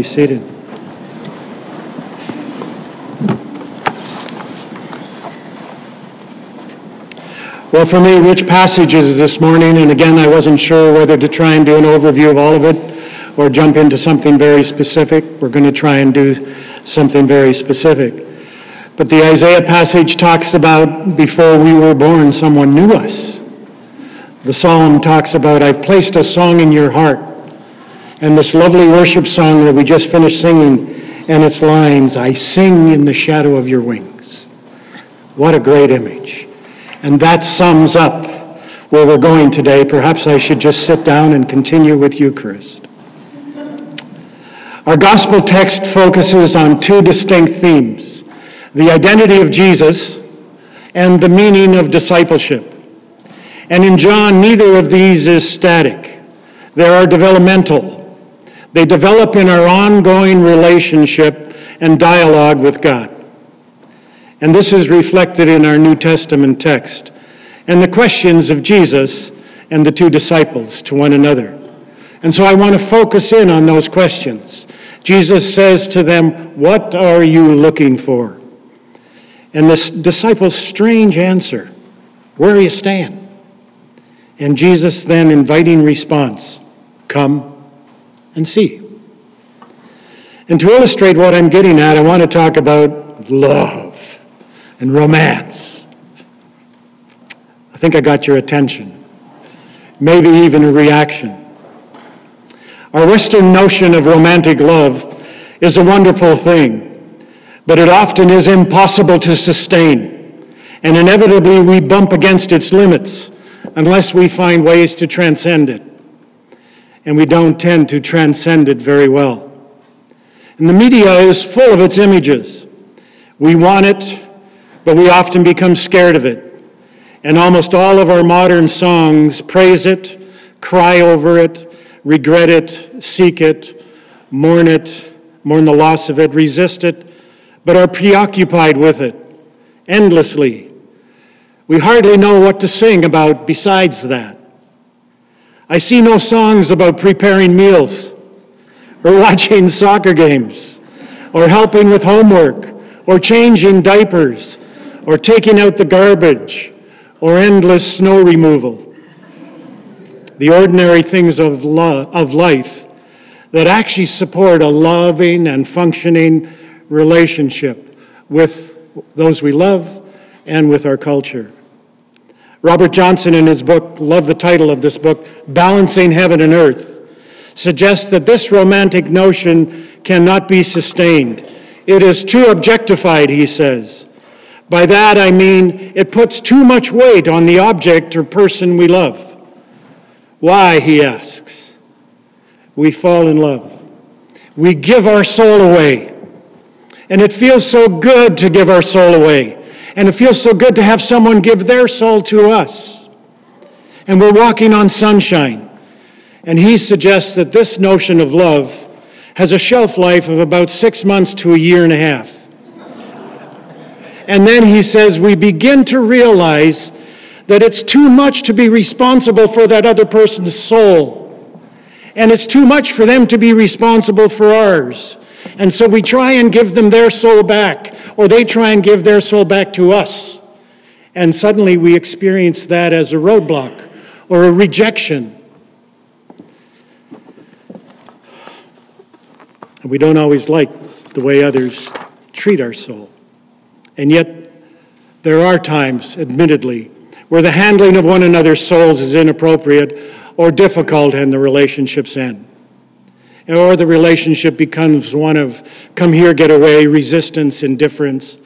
Be seated. Well, for me, rich passages this morning, and again, I wasn't sure whether to try and do an overview of all of it or jump into something very specific. We're going to try and do something very specific. But the Isaiah passage talks about before we were born, someone knew us. The psalm talks about, I've placed a song in your heart and this lovely worship song that we just finished singing and its lines, I sing in the shadow of your wings. What a great image. And that sums up where we're going today. Perhaps I should just sit down and continue with Eucharist. Our gospel text focuses on two distinct themes the identity of Jesus and the meaning of discipleship. And in John, neither of these is static, they are developmental. They develop in our ongoing relationship and dialogue with God. And this is reflected in our New Testament text and the questions of Jesus and the two disciples to one another. And so I want to focus in on those questions. Jesus says to them, What are you looking for? And the disciples' strange answer, Where do you stand? And Jesus then inviting response, Come and see. And to illustrate what I'm getting at, I want to talk about love and romance. I think I got your attention, maybe even a reaction. Our Western notion of romantic love is a wonderful thing, but it often is impossible to sustain, and inevitably we bump against its limits unless we find ways to transcend it and we don't tend to transcend it very well. And the media is full of its images. We want it, but we often become scared of it. And almost all of our modern songs praise it, cry over it, regret it, seek it, mourn it, mourn the loss of it, resist it, but are preoccupied with it endlessly. We hardly know what to sing about besides that. I see no songs about preparing meals or watching soccer games or helping with homework or changing diapers or taking out the garbage or endless snow removal. The ordinary things of, lo- of life that actually support a loving and functioning relationship with those we love and with our culture. Robert Johnson, in his book, love the title of this book, Balancing Heaven and Earth, suggests that this romantic notion cannot be sustained. It is too objectified, he says. By that I mean it puts too much weight on the object or person we love. Why, he asks. We fall in love. We give our soul away. And it feels so good to give our soul away. And it feels so good to have someone give their soul to us. And we're walking on sunshine. And he suggests that this notion of love has a shelf life of about six months to a year and a half. And then he says we begin to realize that it's too much to be responsible for that other person's soul. And it's too much for them to be responsible for ours. And so we try and give them their soul back, or they try and give their soul back to us. And suddenly we experience that as a roadblock or a rejection. And we don't always like the way others treat our soul. And yet, there are times, admittedly, where the handling of one another's souls is inappropriate or difficult and the relationships end or the relationship becomes one of come here, get away, resistance, indifference,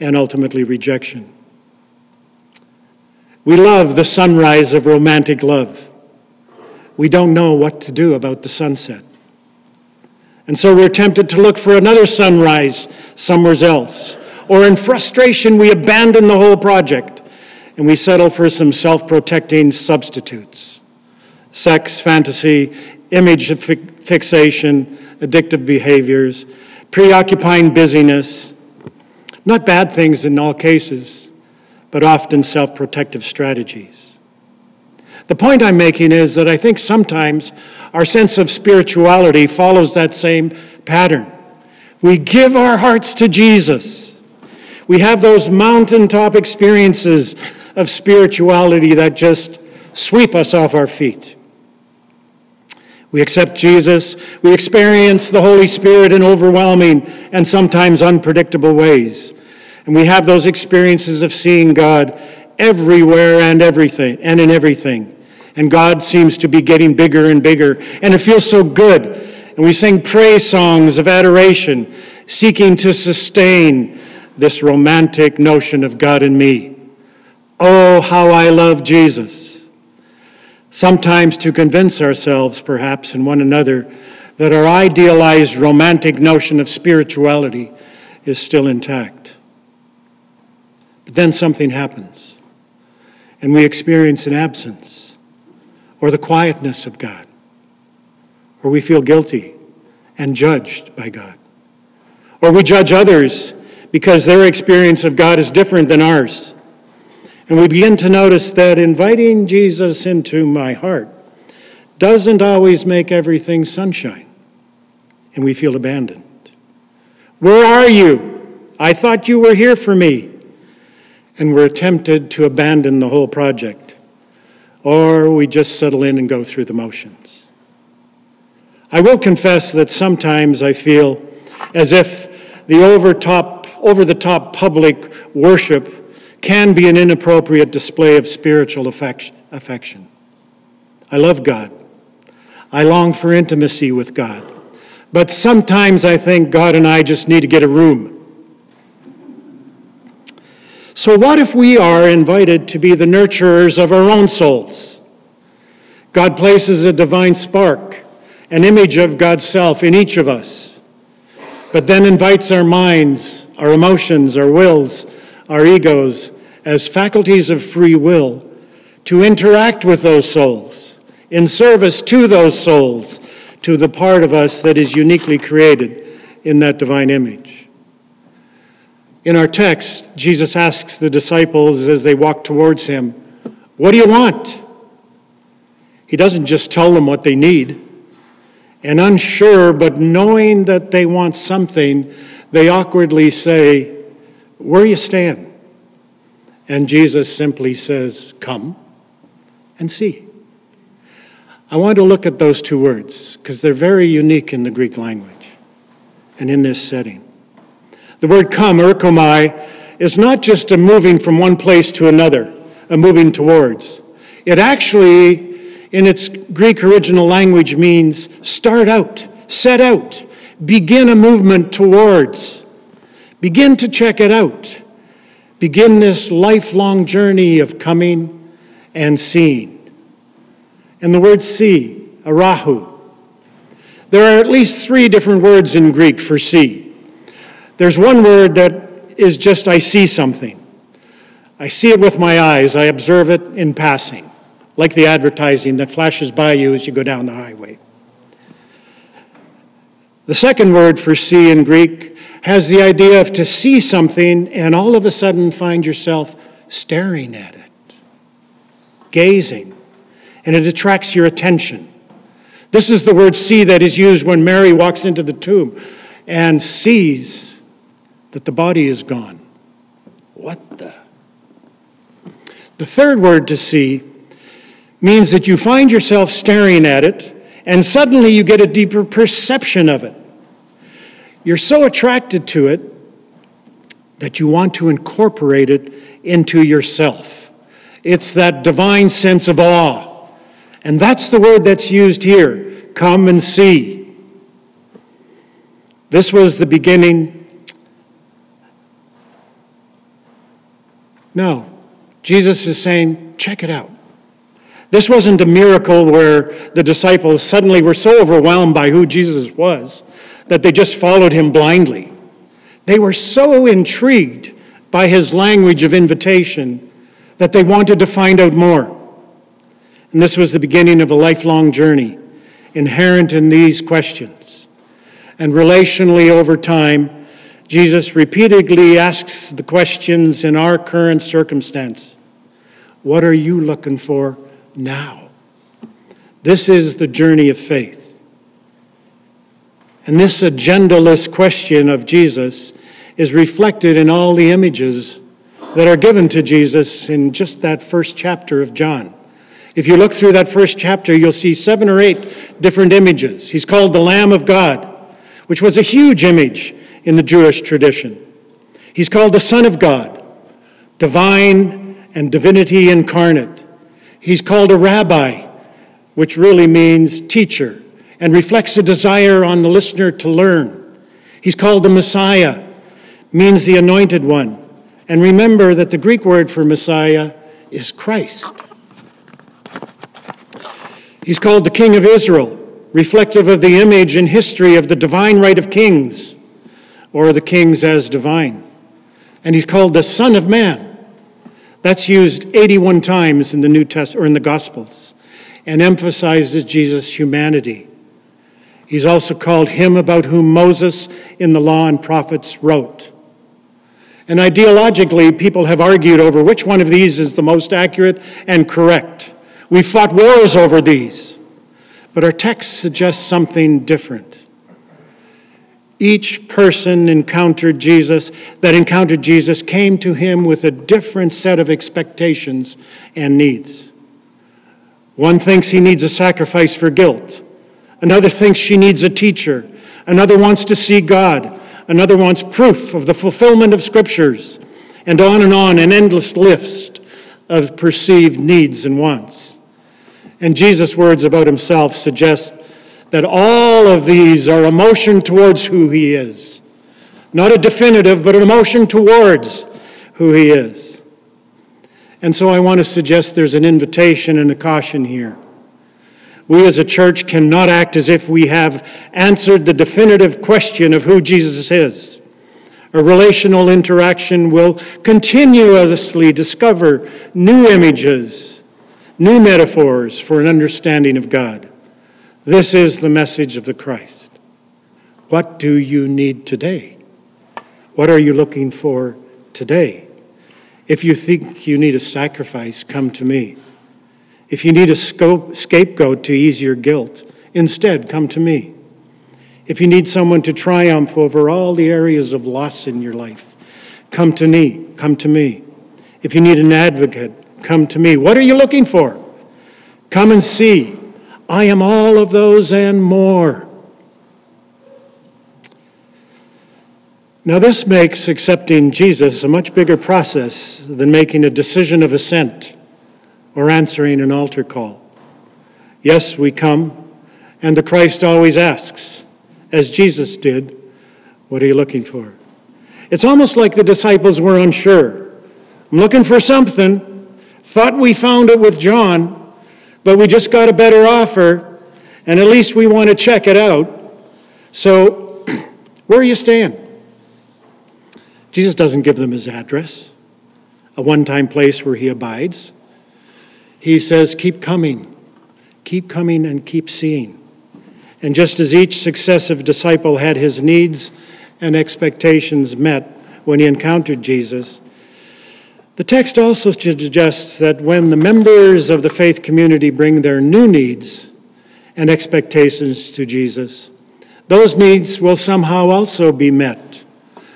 and ultimately rejection. We love the sunrise of romantic love. We don't know what to do about the sunset. And so we're tempted to look for another sunrise somewhere else. Or in frustration, we abandon the whole project and we settle for some self protecting substitutes sex, fantasy, image fixation, addictive behaviors, preoccupying busyness. Not bad things in all cases, but often self protective strategies. The point I'm making is that I think sometimes our sense of spirituality follows that same pattern. We give our hearts to Jesus. We have those mountaintop experiences of spirituality that just sweep us off our feet. We accept Jesus. We experience the Holy Spirit in overwhelming and sometimes unpredictable ways. And we have those experiences of seeing God everywhere and everything and in everything. And God seems to be getting bigger and bigger. And it feels so good. And we sing praise songs of adoration, seeking to sustain this romantic notion of God and me. Oh, how I love Jesus. Sometimes to convince ourselves, perhaps, and one another, that our idealized romantic notion of spirituality is still intact. But then something happens, and we experience an absence or the quietness of God, or we feel guilty and judged by God, or we judge others because their experience of God is different than ours. And we begin to notice that inviting Jesus into my heart doesn't always make everything sunshine, and we feel abandoned. Where are you? I thought you were here for me. And we're tempted to abandon the whole project, or we just settle in and go through the motions. I will confess that sometimes I feel as if the over, top, over the top public worship can be an inappropriate display of spiritual affection. I love God. I long for intimacy with God. But sometimes I think God and I just need to get a room. So, what if we are invited to be the nurturers of our own souls? God places a divine spark, an image of God's self in each of us, but then invites our minds, our emotions, our wills, our egos, as faculties of free will to interact with those souls, in service to those souls, to the part of us that is uniquely created in that divine image. In our text, Jesus asks the disciples as they walk towards him, What do you want? He doesn't just tell them what they need. And unsure, but knowing that they want something, they awkwardly say, Where you stand? And Jesus simply says, Come and see. I want to look at those two words because they're very unique in the Greek language and in this setting. The word come, erchomai, is not just a moving from one place to another, a moving towards. It actually, in its Greek original language, means start out, set out, begin a movement towards, begin to check it out begin this lifelong journey of coming and seeing. And the word see, arahu. There are at least three different words in Greek for see. There's one word that is just I see something. I see it with my eyes, I observe it in passing, like the advertising that flashes by you as you go down the highway. The second word for see in Greek has the idea of to see something and all of a sudden find yourself staring at it, gazing, and it attracts your attention. This is the word see that is used when Mary walks into the tomb and sees that the body is gone. What the? The third word to see means that you find yourself staring at it and suddenly you get a deeper perception of it. You're so attracted to it that you want to incorporate it into yourself. It's that divine sense of awe. And that's the word that's used here come and see. This was the beginning. No, Jesus is saying, check it out. This wasn't a miracle where the disciples suddenly were so overwhelmed by who Jesus was that they just followed him blindly. They were so intrigued by his language of invitation that they wanted to find out more. And this was the beginning of a lifelong journey inherent in these questions. And relationally over time, Jesus repeatedly asks the questions in our current circumstance What are you looking for now? This is the journey of faith. And this agendaless question of Jesus is reflected in all the images that are given to Jesus in just that first chapter of John. If you look through that first chapter, you'll see seven or eight different images. He's called the Lamb of God, which was a huge image in the Jewish tradition. He's called the Son of God, divine and divinity incarnate. He's called a rabbi, which really means teacher and reflects a desire on the listener to learn. He's called the Messiah, means the anointed one. And remember that the Greek word for Messiah is Christ. He's called the King of Israel, reflective of the image and history of the divine right of kings, or the kings as divine. And he's called the Son of Man. That's used 81 times in the New Testament or in the Gospels and emphasizes Jesus' humanity. He's also called him about whom Moses in the law and prophets wrote. And ideologically, people have argued over which one of these is the most accurate and correct. We fought wars over these, but our text suggests something different. Each person encountered Jesus, that encountered Jesus, came to him with a different set of expectations and needs. One thinks he needs a sacrifice for guilt. Another thinks she needs a teacher. Another wants to see God. Another wants proof of the fulfillment of scriptures. And on and on, an endless list of perceived needs and wants. And Jesus' words about himself suggest that all of these are a motion towards who he is. Not a definitive, but an emotion towards who he is. And so I want to suggest there's an invitation and a caution here. We as a church cannot act as if we have answered the definitive question of who Jesus is. A relational interaction will continuously discover new images new metaphors for an understanding of God. This is the message of the Christ. What do you need today? What are you looking for today? If you think you need a sacrifice, come to me. If you need a scapegoat to ease your guilt, instead come to me. If you need someone to triumph over all the areas of loss in your life, come to me. Come to me. If you need an advocate, Come to me. What are you looking for? Come and see. I am all of those and more. Now, this makes accepting Jesus a much bigger process than making a decision of assent or answering an altar call. Yes, we come, and the Christ always asks, as Jesus did, What are you looking for? It's almost like the disciples were unsure. I'm looking for something. Thought we found it with John, but we just got a better offer, and at least we want to check it out. So, where are you staying? Jesus doesn't give them his address, a one time place where he abides. He says, Keep coming, keep coming, and keep seeing. And just as each successive disciple had his needs and expectations met when he encountered Jesus, the text also suggests that when the members of the faith community bring their new needs and expectations to Jesus, those needs will somehow also be met.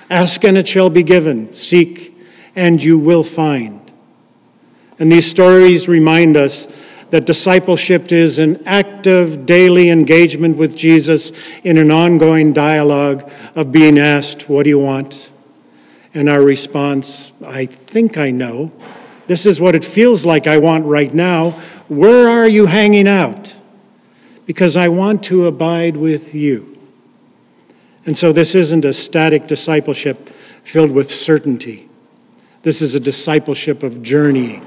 Ask and it shall be given, seek and you will find. And these stories remind us that discipleship is an active daily engagement with Jesus in an ongoing dialogue of being asked, What do you want? And our response, I think I know. This is what it feels like I want right now. Where are you hanging out? Because I want to abide with you. And so this isn't a static discipleship filled with certainty. This is a discipleship of journeying.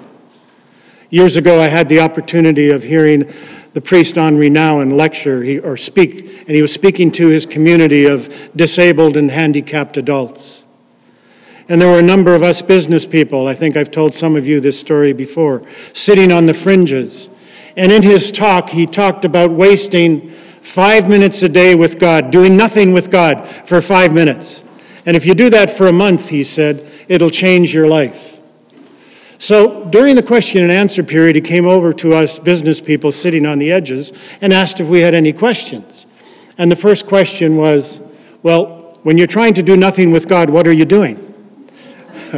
Years ago, I had the opportunity of hearing the priest Henri Nouwen lecture or speak, and he was speaking to his community of disabled and handicapped adults. And there were a number of us business people, I think I've told some of you this story before, sitting on the fringes. And in his talk, he talked about wasting five minutes a day with God, doing nothing with God for five minutes. And if you do that for a month, he said, it'll change your life. So during the question and answer period, he came over to us business people sitting on the edges and asked if we had any questions. And the first question was, Well, when you're trying to do nothing with God, what are you doing?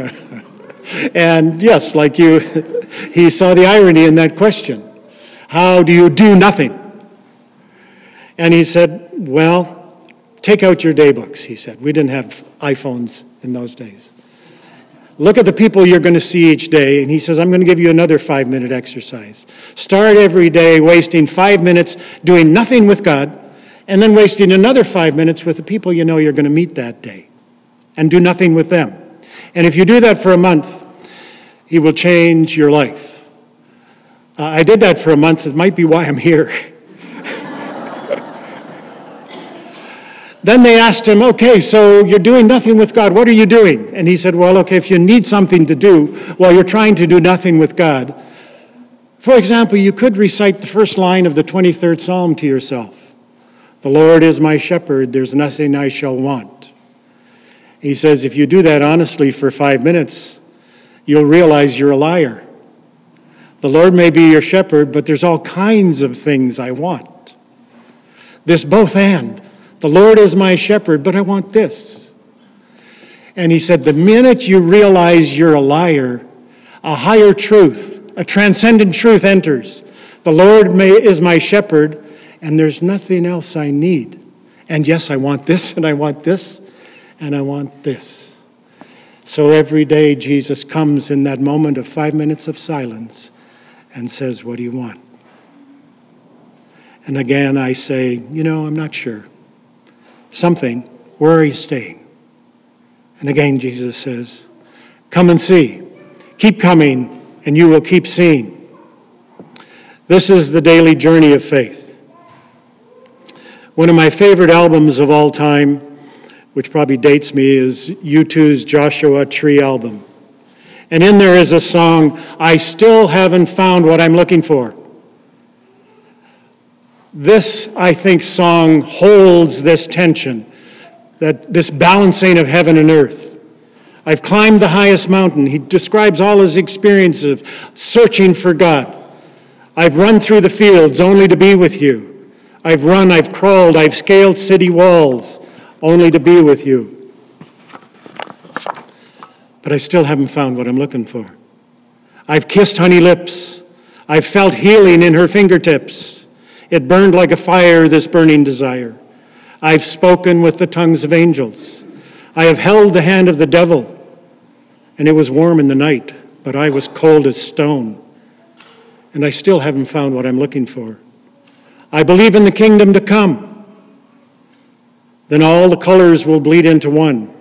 and yes, like you, he saw the irony in that question. How do you do nothing? And he said, Well, take out your day books, he said. We didn't have iPhones in those days. Look at the people you're going to see each day. And he says, I'm going to give you another five minute exercise. Start every day wasting five minutes doing nothing with God, and then wasting another five minutes with the people you know you're going to meet that day, and do nothing with them. And if you do that for a month, he will change your life. Uh, I did that for a month. It might be why I'm here. Then they asked him, Okay, so you're doing nothing with God. What are you doing? And he said, Well, okay, if you need something to do while you're trying to do nothing with God, for example, you could recite the first line of the 23rd Psalm to yourself The Lord is my shepherd, there's nothing I shall want. He says, If you do that honestly for five minutes, you'll realize you're a liar. The Lord may be your shepherd, but there's all kinds of things I want. This both and. The Lord is my shepherd, but I want this. And he said, The minute you realize you're a liar, a higher truth, a transcendent truth enters. The Lord may, is my shepherd, and there's nothing else I need. And yes, I want this, and I want this, and I want this. So every day, Jesus comes in that moment of five minutes of silence and says, What do you want? And again, I say, You know, I'm not sure something, where are you staying? And again, Jesus says, Come and see. Keep coming, and you will keep seeing. This is the daily journey of faith. One of my favorite albums of all time, which probably dates me, is U2's Joshua Tree album. And in there is a song, I Still Haven't Found What I'm Looking For. This, I think, song holds this tension, that this balancing of heaven and earth. I've climbed the highest mountain. He describes all his experiences of searching for God. I've run through the fields only to be with you. I've run, I've crawled, I've scaled city walls only to be with you. But I still haven't found what I'm looking for. I've kissed honey lips. I've felt healing in her fingertips. It burned like a fire, this burning desire. I've spoken with the tongues of angels. I have held the hand of the devil, and it was warm in the night, but I was cold as stone. And I still haven't found what I'm looking for. I believe in the kingdom to come. Then all the colors will bleed into one.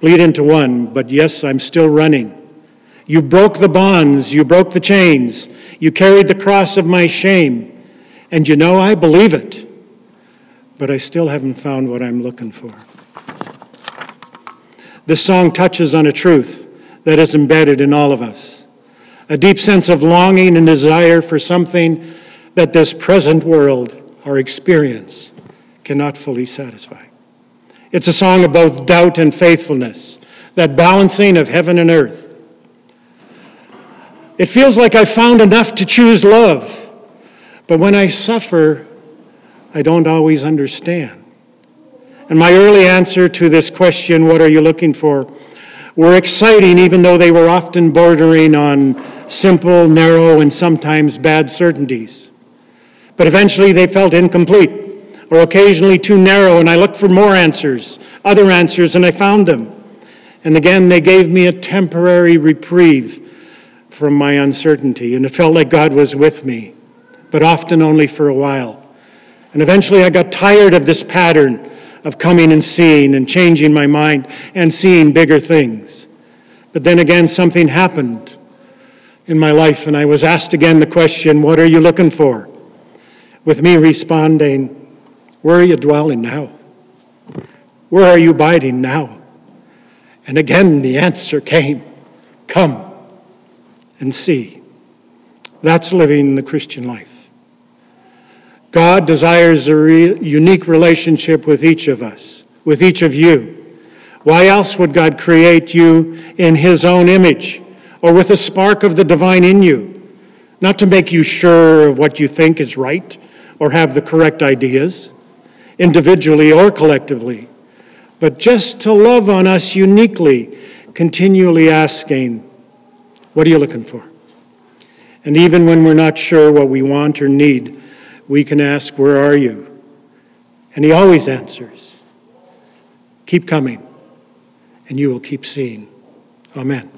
Bleed into one, but yes, I'm still running. You broke the bonds, you broke the chains, you carried the cross of my shame. And you know, I believe it, but I still haven't found what I'm looking for. This song touches on a truth that is embedded in all of us a deep sense of longing and desire for something that this present world, our experience, cannot fully satisfy. It's a song of both doubt and faithfulness, that balancing of heaven and earth. It feels like I've found enough to choose love but when I suffer, I don't always understand. And my early answer to this question, what are you looking for, were exciting, even though they were often bordering on simple, narrow, and sometimes bad certainties. But eventually they felt incomplete, or occasionally too narrow, and I looked for more answers, other answers, and I found them. And again, they gave me a temporary reprieve from my uncertainty, and it felt like God was with me but often only for a while. And eventually I got tired of this pattern of coming and seeing and changing my mind and seeing bigger things. But then again, something happened in my life, and I was asked again the question, What are you looking for? With me responding, Where are you dwelling now? Where are you abiding now? And again, the answer came, Come and see. That's living the Christian life. God desires a re- unique relationship with each of us, with each of you. Why else would God create you in His own image or with a spark of the divine in you? Not to make you sure of what you think is right or have the correct ideas. individually or collectively, but just to love on us uniquely, continually asking, What are you looking for? And even when we're not sure what we want or need, we can ask, Where are you? And He always answers, Keep coming, and you will keep seeing. Amen.